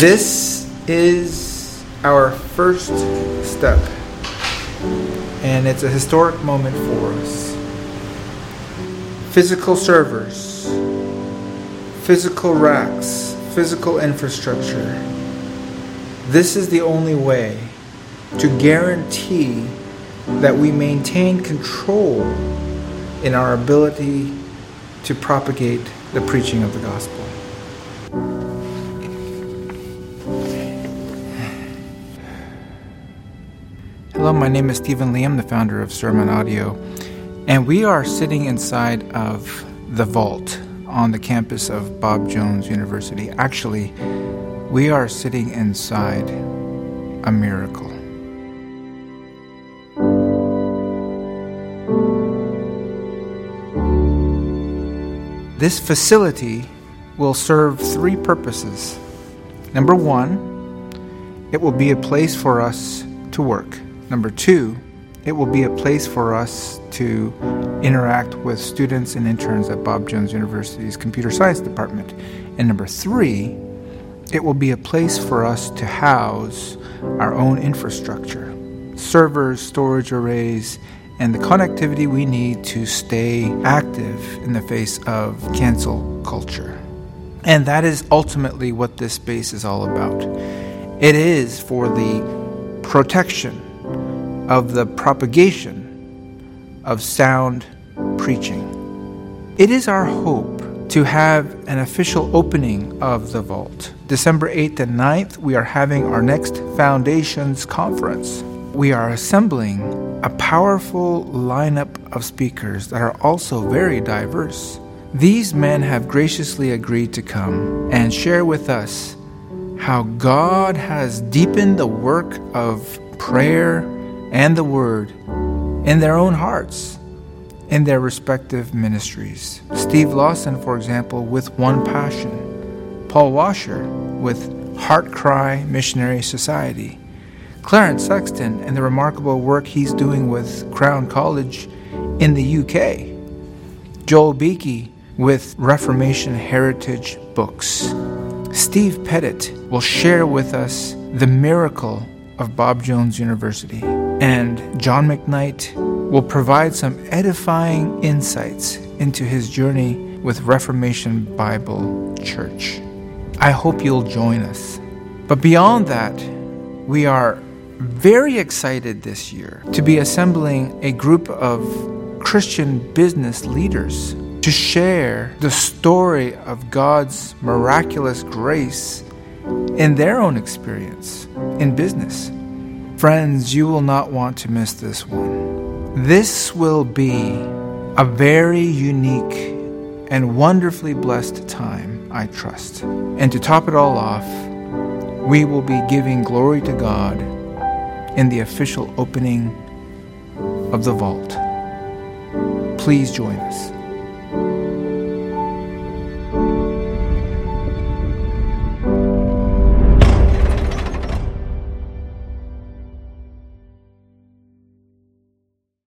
This is our first step, and it's a historic moment for us. Physical servers, physical racks, physical infrastructure. This is the only way to guarantee that we maintain control in our ability to propagate the preaching of the gospel. Hello, my name is Stephen Lamb, the founder of Sermon Audio, and we are sitting inside of the vault on the campus of Bob Jones University. Actually, we are sitting inside a miracle. This facility will serve three purposes. Number one, it will be a place for us to work. Number two, it will be a place for us to interact with students and interns at Bob Jones University's Computer Science Department. And number three, it will be a place for us to house our own infrastructure servers, storage arrays, and the connectivity we need to stay active in the face of cancel culture. And that is ultimately what this space is all about. It is for the protection of the propagation of sound preaching. It is our hope to have an official opening of the vault. December 8th and 9th, we are having our next Foundations Conference. We are assembling a powerful lineup of speakers that are also very diverse. These men have graciously agreed to come and share with us how God has deepened the work of prayer and the Word in their own hearts in their respective ministries. Steve Lawson, for example, with One Passion, Paul Washer with Heart Cry Missionary Society, Clarence Sexton and the remarkable work he's doing with Crown College in the UK, Joel Beeke with Reformation Heritage Books. Steve Pettit will share with us the miracle of Bob Jones University and John McKnight will provide some edifying insights into his journey with Reformation Bible Church. I hope you'll join us. But beyond that, we are very excited this year to be assembling a group of Christian business leaders to share the story of God's miraculous grace in their own experience in business. Friends, you will not want to miss this one. This will be a very unique and wonderfully blessed time, I trust. And to top it all off, we will be giving glory to God in the official opening of the vault. Please join us.